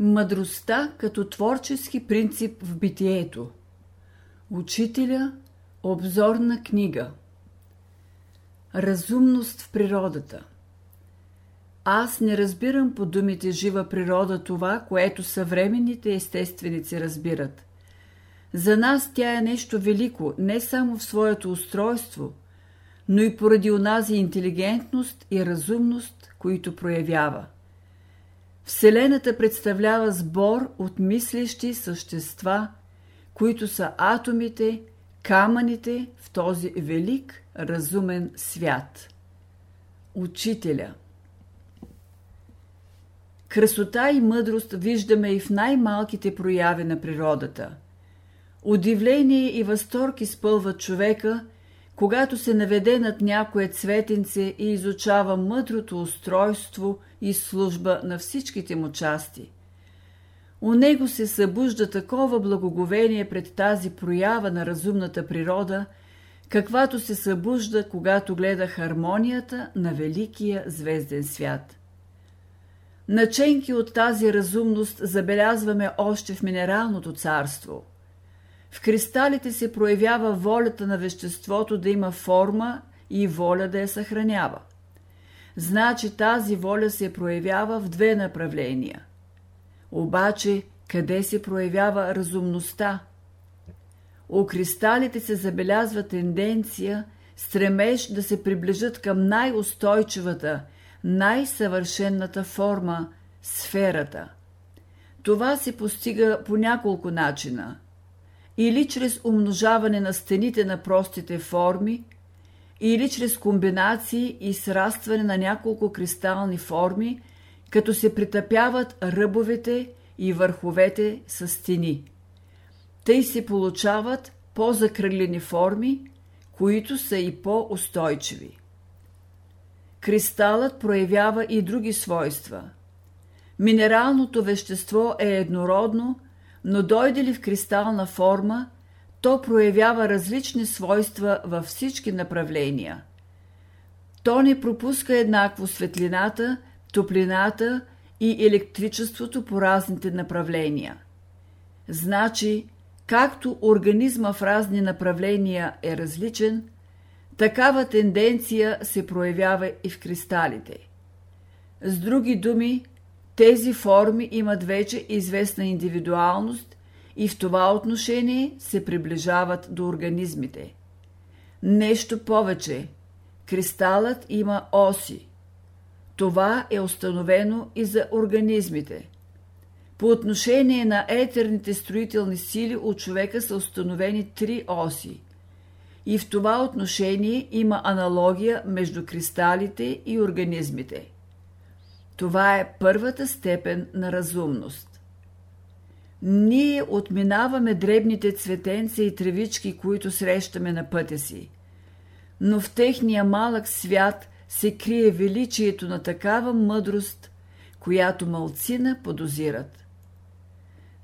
Мъдростта като творчески принцип в битието. Учителя – обзорна книга. Разумност в природата. Аз не разбирам по думите жива природа това, което съвременните естественици разбират. За нас тя е нещо велико, не само в своето устройство, но и поради онази интелигентност и разумност, които проявява – Вселената представлява сбор от мислещи същества, които са атомите, камъните в този велик разумен свят. Учителя Красота и мъдрост виждаме и в най-малките прояви на природата. Удивление и възторг изпълват човека – когато се наведе над някое цветенце и изучава мъдрото устройство и служба на всичките му части. У него се събужда такова благоговение пред тази проява на разумната природа, каквато се събужда, когато гледа хармонията на великия звезден свят. Наченки от тази разумност забелязваме още в минералното царство – в кристалите се проявява волята на веществото да има форма и воля да я съхранява. Значи тази воля се проявява в две направления. Обаче, къде се проявява разумността? У кристалите се забелязва тенденция, стремеж да се приближат към най-устойчивата, най-съвършенната форма – сферата. Това се постига по няколко начина – или чрез умножаване на стените на простите форми, или чрез комбинации и срастване на няколко кристални форми, като се притъпяват ръбовете и върховете с стени. Тъй се получават по-закръглени форми, които са и по-устойчиви. Кристалът проявява и други свойства. Минералното вещество е еднородно – но дойде ли в кристална форма, то проявява различни свойства във всички направления. То не пропуска еднакво светлината, топлината и електричеството по разните направления. Значи, както организма в разни направления е различен, такава тенденция се проявява и в кристалите. С други думи, тези форми имат вече известна индивидуалност и в това отношение се приближават до организмите. Нещо повече. Кристалът има оси. Това е установено и за организмите. По отношение на етерните строителни сили у човека са установени три оси. И в това отношение има аналогия между кристалите и организмите – това е първата степен на разумност. Ние отминаваме дребните цветенца и тревички, които срещаме на пътя си. Но в техния малък свят се крие величието на такава мъдрост, която малцина подозират.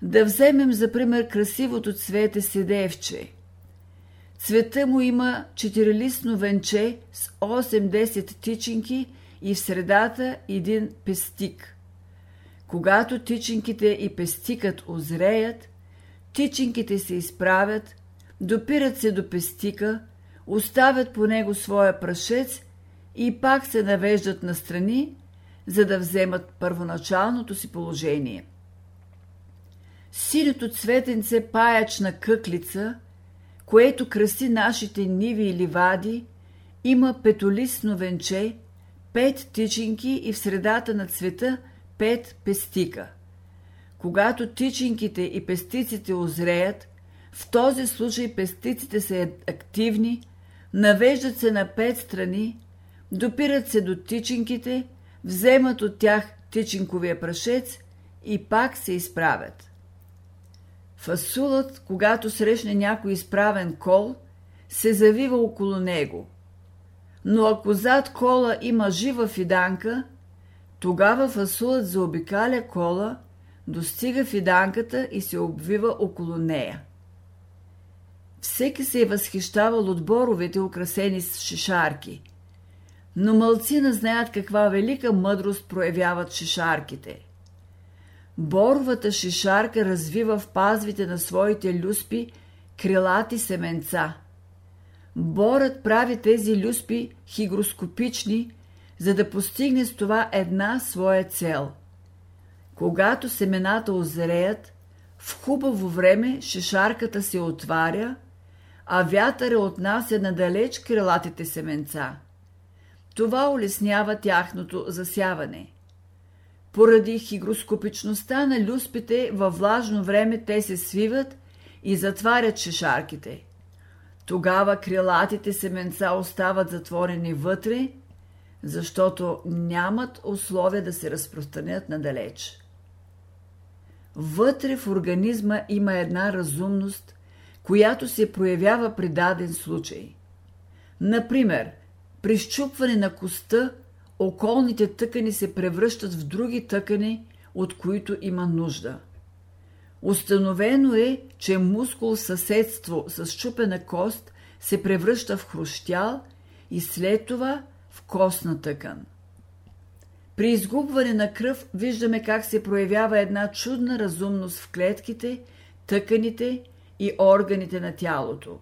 Да вземем за пример красивото цвете седевче. Цвета му има четирилистно венче с 8-10 тичинки – и в средата един пестик. Когато тичинките и пестикът озреят, тичинките се изправят, допират се до пестика, оставят по него своя прашец и пак се навеждат настрани, за да вземат първоначалното си положение. Синето цветенце паячна къклица, което краси нашите ниви и ливади, има петолисно венче пет тичинки и в средата на цвета пет пестика. Когато тичинките и пестиците озреят, в този случай пестиците са активни, навеждат се на пет страни, допират се до тичинките, вземат от тях тичинковия прашец и пак се изправят. Фасулът, когато срещне някой изправен кол, се завива около него – но ако зад кола има жива фиданка, тогава фасулът заобикаля кола, достига фиданката и се обвива около нея. Всеки се е възхищавал от боровете, украсени с шишарки. Но мълцина знаят каква велика мъдрост проявяват шишарките. Боровата шишарка развива в пазвите на своите люспи крилати семенца. Борът прави тези люспи хигроскопични, за да постигне с това една своя цел. Когато семената озреят, в хубаво време шишарката се отваря, а вятъра отнася надалеч крилатите семенца. Това улеснява тяхното засяване. Поради хигроскопичността на люспите във влажно време те се свиват и затварят шишарките. Тогава крилатите семенца остават затворени вътре, защото нямат условия да се разпространят надалеч. Вътре в организма има една разумност, която се проявява при даден случай. Например, при щупване на коста околните тъкани се превръщат в други тъкани, от които има нужда. Установено е, че мускул съседство с щупена кост се превръща в хрущял и след това в костна тъкан. При изгубване на кръв виждаме как се проявява една чудна разумност в клетките, тъканите и органите на тялото.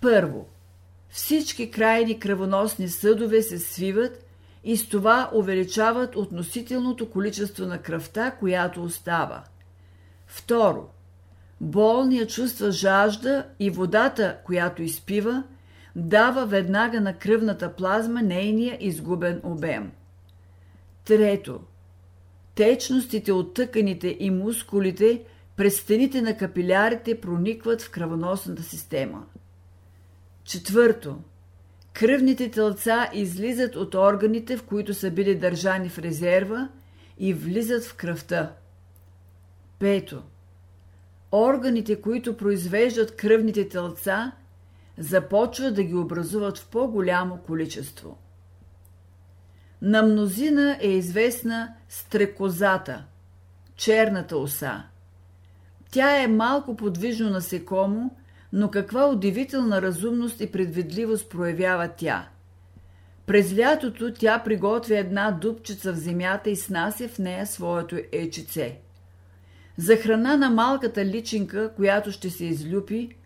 Първо, всички крайни кръвоносни съдове се свиват и с това увеличават относителното количество на кръвта, която остава. Второ, болният чувства жажда и водата, която изпива, дава веднага на кръвната плазма нейния изгубен обем. Трето, течностите от тъканите и мускулите през стените на капилярите проникват в кръвоносната система. Четвърто, кръвните тълца излизат от органите, в които са били държани в резерва и влизат в кръвта. Пето, органите, които произвеждат кръвните тълца, започват да ги образуват в по-голямо количество. На мнозина е известна стрекозата, черната оса. Тя е малко подвижно насекомо, но каква удивителна разумност и предвидливост проявява тя. През лятото тя приготвя една дупчица в земята и снася в нея своето ечице. За храна на малката личинка, която ще се излюпи,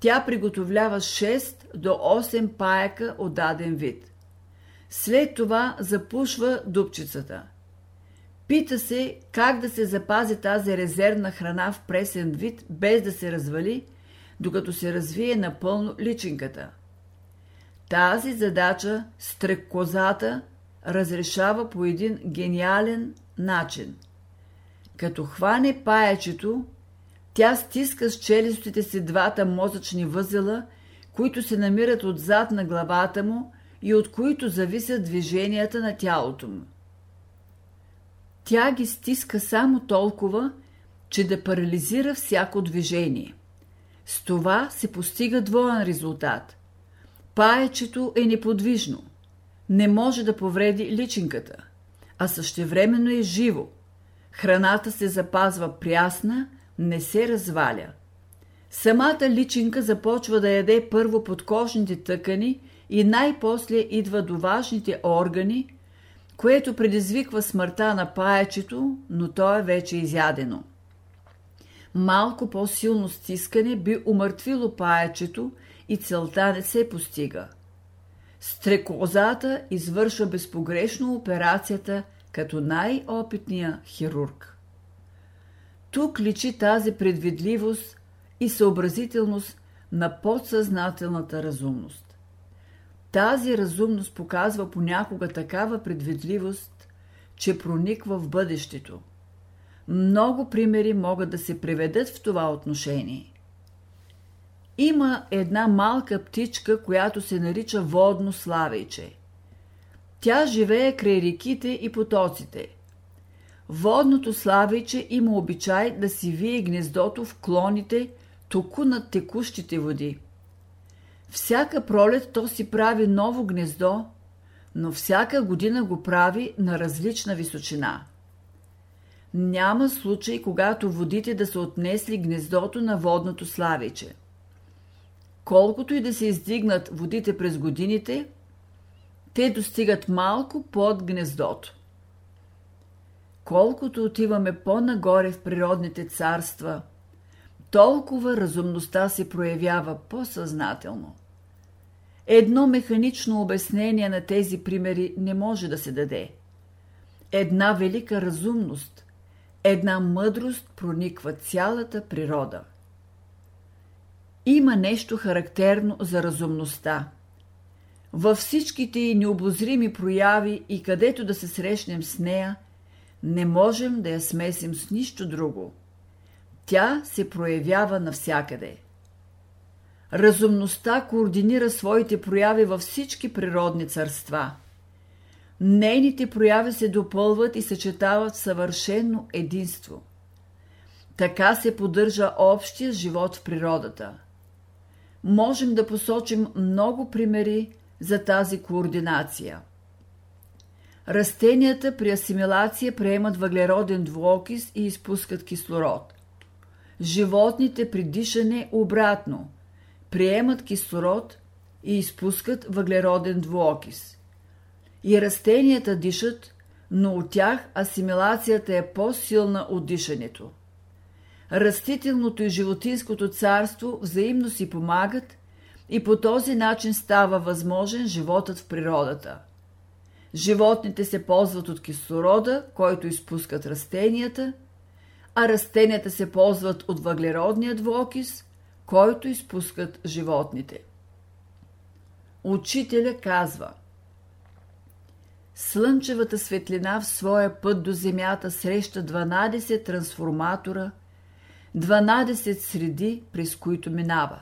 тя приготовлява 6 до 8 паяка от даден вид. След това запушва дупчицата. Пита се как да се запази тази резервна храна в пресен вид, без да се развали, докато се развие напълно личинката. Тази задача стрекозата разрешава по един гениален начин. Като хване паячето, тя стиска с челюстите си двата мозъчни възела, които се намират отзад на главата му и от които зависят движенията на тялото му. Тя ги стиска само толкова, че да парализира всяко движение. С това се постига двоен резултат. Паечето е неподвижно, не може да повреди личинката, а същевременно е живо. Храната се запазва прясна, не се разваля. Самата личинка започва да яде първо подкожните тъкани и най-после идва до важните органи, което предизвиква смъртта на паячето, но то е вече изядено. Малко по-силно стискане би умъртвило паячето и целта не се постига. Стрекозата извършва безпогрешно операцията като най-опитния хирург. Тук личи тази предвидливост и съобразителност на подсъзнателната разумност. Тази разумност показва понякога такава предвидливост, че прониква в бъдещето. Много примери могат да се приведат в това отношение. Има една малка птичка, която се нарича водно славейче. Тя живее край реките и потоците. Водното славейче има обичай да си вие гнездото в клоните току над текущите води. Всяка пролет то си прави ново гнездо, но всяка година го прави на различна височина. Няма случай, когато водите да са отнесли гнездото на водното славиче. Колкото и да се издигнат водите през годините, те достигат малко под гнездото. колкото отиваме по-нагоре в природните царства, толкова разумността се проявява по-съзнателно. Едно механично обяснение на тези примери не може да се даде. Една велика разумност, една мъдрост прониква цялата природа. Има нещо характерно за разумността. Във всичките и необозрими прояви и където да се срещнем с нея, не можем да я смесим с нищо друго. Тя се проявява навсякъде. Разумността координира своите прояви във всички природни царства. Нейните прояви се допълват и съчетават в съвършено единство. Така се поддържа общия живот в природата. Можем да посочим много примери за тази координация. Растенията при асимилация приемат въглероден двуокис и изпускат кислород. Животните при дишане обратно приемат кислород и изпускат въглероден двуокис. И растенията дишат, но от тях асимилацията е по-силна от дишането. Растителното и животинското царство взаимно си помагат и по този начин става възможен животът в природата. Животните се ползват от кислорода, който изпускат растенията, а растенията се ползват от въглеродния двуокис, който изпускат животните. Учителя казва Слънчевата светлина в своя път до Земята среща 12 трансформатора, 12 среди, през които минава.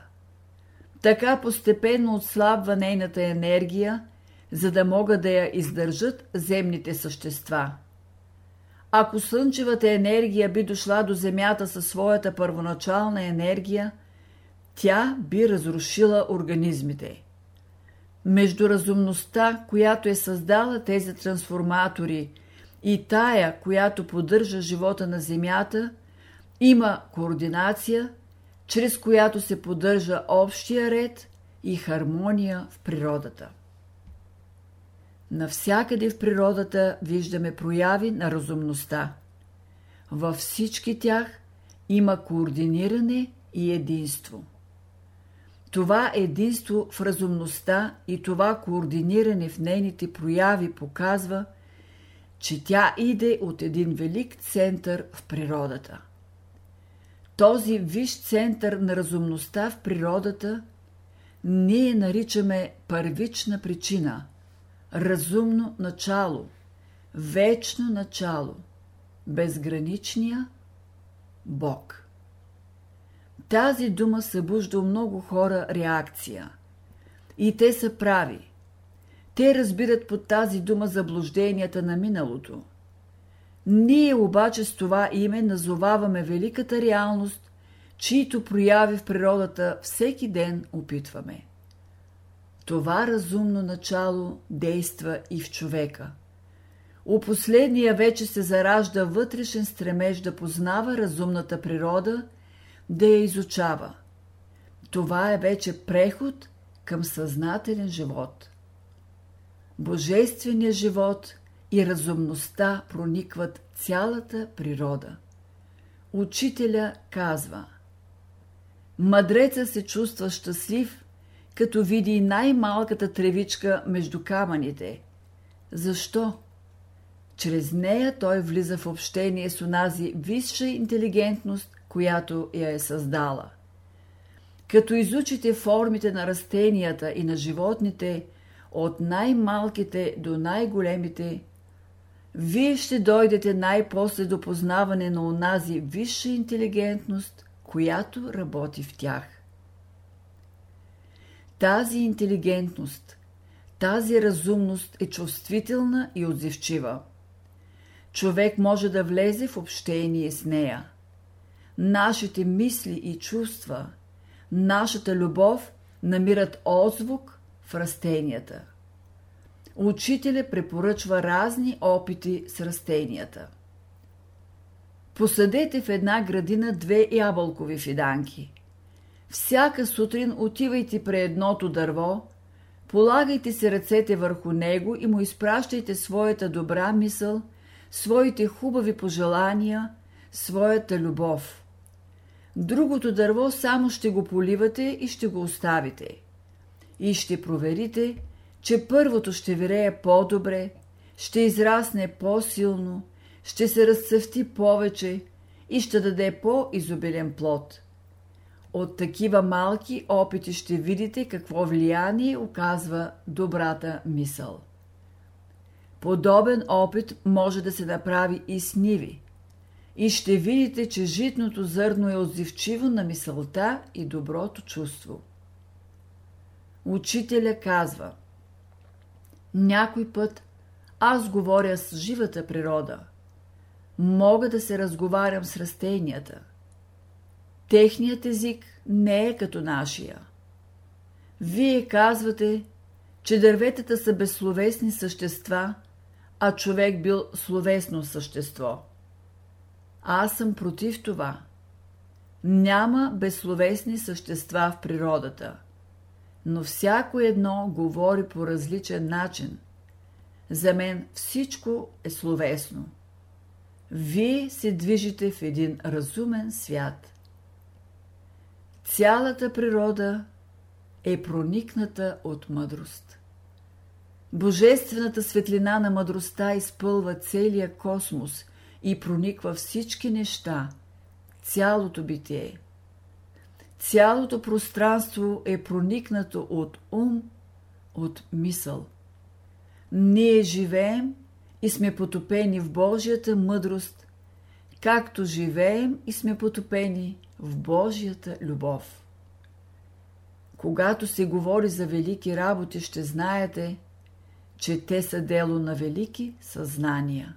Така постепенно отслабва нейната енергия, за да могат да я издържат земните същества. Ако слънчевата енергия би дошла до Земята със своята първоначална енергия – тя би разрушила организмите. Между разумността, която е създала тези трансформатори, и тая, която поддържа живота на Земята, има координация, чрез която се поддържа общия ред и хармония в природата. Навсякъде в природата виждаме прояви на разумността. Във всички тях има координиране и единство. Това единство в разумността и това координиране в нейните прояви показва, че тя иде от един велик център в природата. Този виш център на разумността в природата ние наричаме първична причина, разумно начало, вечно начало, безграничния Бог. Тази дума събужда у много хора реакция. И те са прави. Те разбират под тази дума заблужденията на миналото. Ние обаче с това име назоваваме великата реалност, чието прояви в природата всеки ден опитваме. Това разумно начало действа и в човека. У последния вече се заражда вътрешен стремеж да познава разумната природа – да я изучава. Това е вече преход към съзнателен живот. Божественият живот и разумността проникват цялата природа. Учителя казва Мъдреца се чувства щастлив, като види най-малката тревичка между камъните. Защо? Чрез нея той влиза в общение с онази висша интелигентност, която я е създала. Като изучите формите на растенията и на животните, от най-малките до най-големите, вие ще дойдете най-после до познаване на онази висша интелигентност, която работи в тях. Тази интелигентност, тази разумност е чувствителна и отзивчива. Човек може да влезе в общение с нея – нашите мисли и чувства, нашата любов намират отзвук в растенията. Учителя препоръчва разни опити с растенията. Посадете в една градина две ябълкови фиданки. Всяка сутрин отивайте при едното дърво, полагайте си ръцете върху него и му изпращайте своята добра мисъл своите хубави пожелания, своята любов. Другото дърво само ще го поливате и ще го оставите. И ще проверите, че първото ще вирее по-добре, ще израсне по-силно, ще се разцъфти повече и ще даде по-изобилен плод. От такива малки опити ще видите какво влияние оказва добрата мисъл. Подобен опит може да се направи и с ниви. И ще видите, че житното зърно е отзивчиво на мисълта и доброто чувство. Учителя казва Някой път аз говоря с живата природа. Мога да се разговарям с растенията. Техният език не е като нашия. Вие казвате, че дърветата са безсловесни същества, а човек бил словесно същество. Аз съм против това. Няма безсловесни същества в природата, но всяко едно говори по различен начин. За мен всичко е словесно. Вие се движите в един разумен свят. Цялата природа е проникната от мъдрост. Божествената светлина на мъдростта изпълва целия космос и прониква всички неща, цялото битие. Цялото пространство е проникнато от ум, от мисъл. Ние живеем и сме потопени в Божията мъдрост, както живеем и сме потопени в Божията любов. Когато се говори за велики работи, ще знаете – че те са дело на велики съзнания.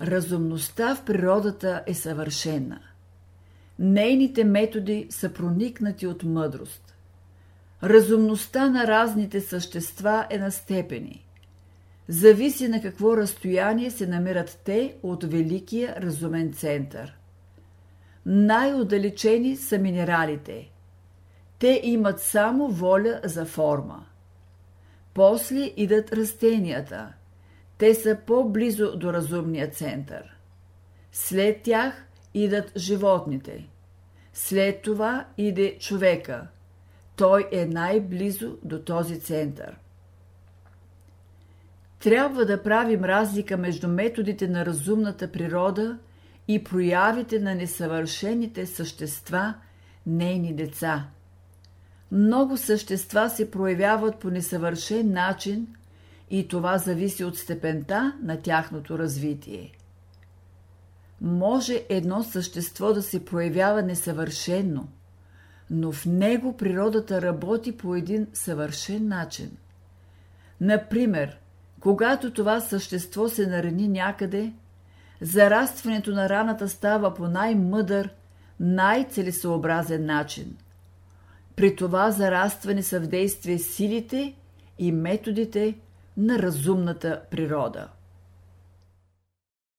Разумността в природата е съвършена. Нейните методи са проникнати от мъдрост. Разумността на разните същества е на степени. Зависи на какво разстояние се намират те от великия разумен център. Най-отдалечени са минералите. Те имат само воля за форма. После идат растенията. Те са по-близо до разумния център. След тях идат животните. След това иде човека. Той е най-близо до този център. Трябва да правим разлика между методите на разумната природа и проявите на несъвършените същества, нейни деца – много същества се проявяват по несъвършен начин и това зависи от степента на тяхното развитие. Може едно същество да се проявява несъвършенно, но в него природата работи по един съвършен начин. Например, когато това същество се нарани някъде, зарастването на раната става по най-мъдър, най-целесообразен начин – при това зарастване са в действие силите и методите на разумната природа.